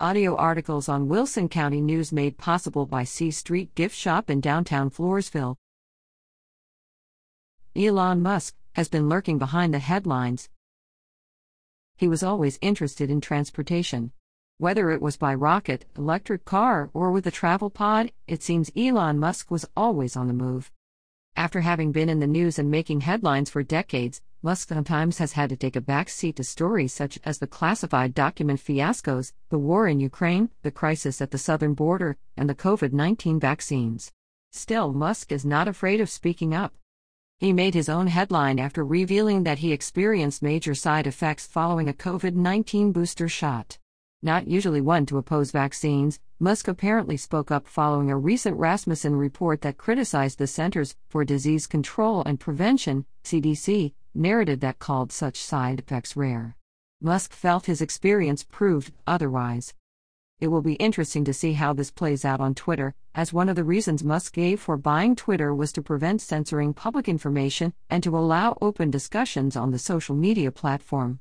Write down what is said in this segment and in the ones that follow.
Audio articles on Wilson County News made possible by C Street Gift Shop in downtown Floresville. Elon Musk has been lurking behind the headlines. He was always interested in transportation. Whether it was by rocket, electric car, or with a travel pod, it seems Elon Musk was always on the move. After having been in the news and making headlines for decades, Musk sometimes has had to take a back seat to stories such as the classified document fiascos, the war in Ukraine, the crisis at the southern border, and the COVID 19 vaccines. Still, Musk is not afraid of speaking up. He made his own headline after revealing that he experienced major side effects following a COVID 19 booster shot. Not usually one to oppose vaccines, Musk apparently spoke up following a recent Rasmussen report that criticized the Centers for Disease Control and Prevention (CDC) narrative that called such side effects rare. Musk felt his experience proved otherwise. It will be interesting to see how this plays out on Twitter, as one of the reasons Musk gave for buying Twitter was to prevent censoring public information and to allow open discussions on the social media platform.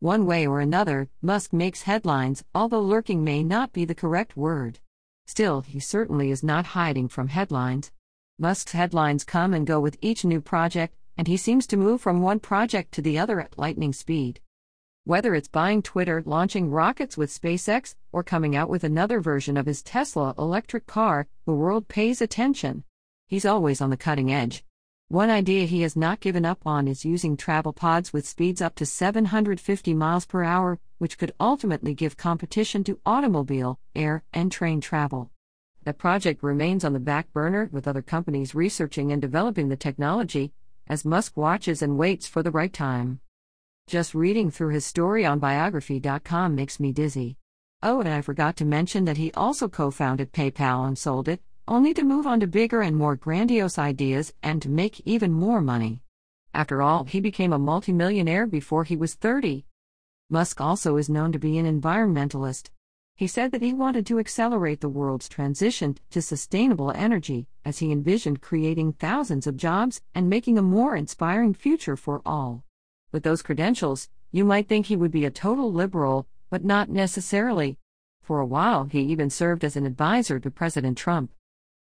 One way or another, Musk makes headlines, although lurking may not be the correct word. Still, he certainly is not hiding from headlines. Musk's headlines come and go with each new project, and he seems to move from one project to the other at lightning speed. Whether it's buying Twitter, launching rockets with SpaceX, or coming out with another version of his Tesla electric car, the world pays attention. He's always on the cutting edge. One idea he has not given up on is using travel pods with speeds up to 750 miles per hour, which could ultimately give competition to automobile, air, and train travel. The project remains on the back burner with other companies researching and developing the technology, as Musk watches and waits for the right time. Just reading through his story on biography.com makes me dizzy. Oh, and I forgot to mention that he also co founded PayPal and sold it, only to move on to bigger and more grandiose ideas and to make even more money. After all, he became a multimillionaire before he was 30. Musk also is known to be an environmentalist. He said that he wanted to accelerate the world's transition to sustainable energy, as he envisioned creating thousands of jobs and making a more inspiring future for all. With those credentials, you might think he would be a total liberal, but not necessarily. For a while, he even served as an advisor to President Trump.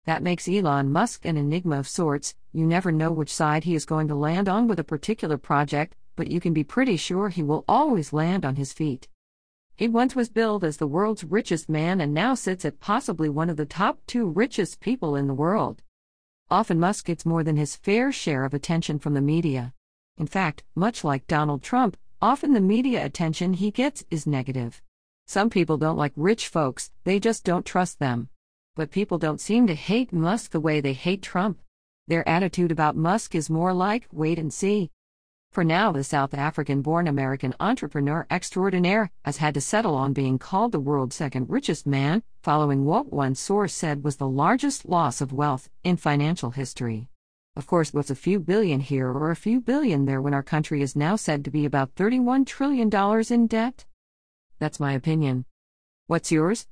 That makes Elon Musk an enigma of sorts, you never know which side he is going to land on with a particular project, but you can be pretty sure he will always land on his feet. He once was billed as the world's richest man and now sits at possibly one of the top two richest people in the world. Often Musk gets more than his fair share of attention from the media. In fact, much like Donald Trump, often the media attention he gets is negative. Some people don't like rich folks, they just don't trust them. But people don't seem to hate Musk the way they hate Trump. Their attitude about Musk is more like wait and see. For now, the South African born American entrepreneur extraordinaire has had to settle on being called the world's second richest man, following what one source said was the largest loss of wealth in financial history. Of course, what's a few billion here or a few billion there when our country is now said to be about $31 trillion in debt? That's my opinion. What's yours?